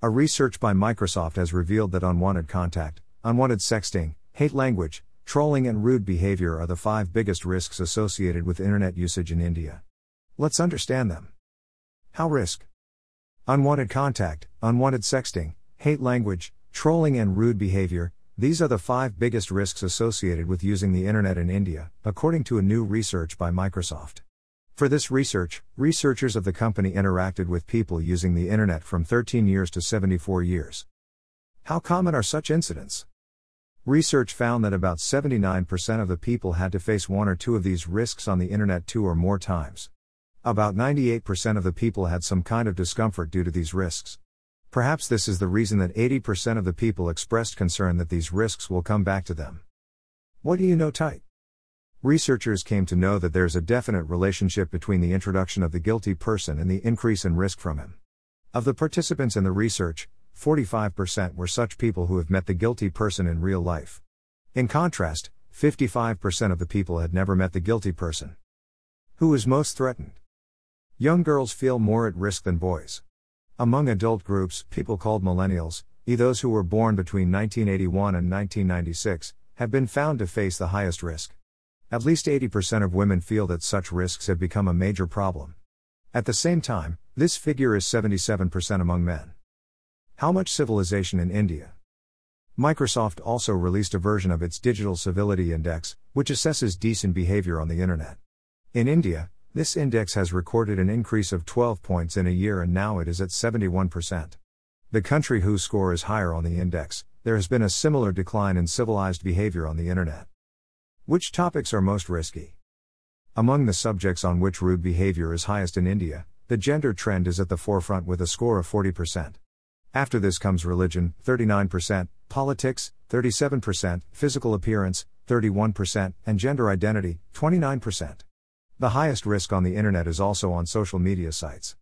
A research by Microsoft has revealed that unwanted contact, unwanted sexting, hate language, trolling, and rude behavior are the five biggest risks associated with internet usage in India. Let's understand them. How risk? Unwanted contact, unwanted sexting, hate language, trolling, and rude behavior, these are the five biggest risks associated with using the internet in India, according to a new research by Microsoft. For this research, researchers of the company interacted with people using the internet from 13 years to 74 years. How common are such incidents? Research found that about 79% of the people had to face one or two of these risks on the internet two or more times. About 98% of the people had some kind of discomfort due to these risks. Perhaps this is the reason that 80% of the people expressed concern that these risks will come back to them. What do you know type? Researchers came to know that there's a definite relationship between the introduction of the guilty person and the increase in risk from him. Of the participants in the research, 45% were such people who have met the guilty person in real life. In contrast, 55% of the people had never met the guilty person. Who is most threatened? Young girls feel more at risk than boys. Among adult groups, people called millennials, e those who were born between 1981 and 1996, have been found to face the highest risk. At least 80% of women feel that such risks have become a major problem. At the same time, this figure is 77% among men. How much civilization in India? Microsoft also released a version of its Digital Civility Index, which assesses decent behavior on the Internet. In India, this index has recorded an increase of 12 points in a year and now it is at 71%. The country whose score is higher on the index, there has been a similar decline in civilized behavior on the internet. Which topics are most risky? Among the subjects on which rude behavior is highest in India, the gender trend is at the forefront with a score of 40%. After this comes religion, 39%, politics, 37%, physical appearance, 31%, and gender identity, 29%. The highest risk on the internet is also on social media sites.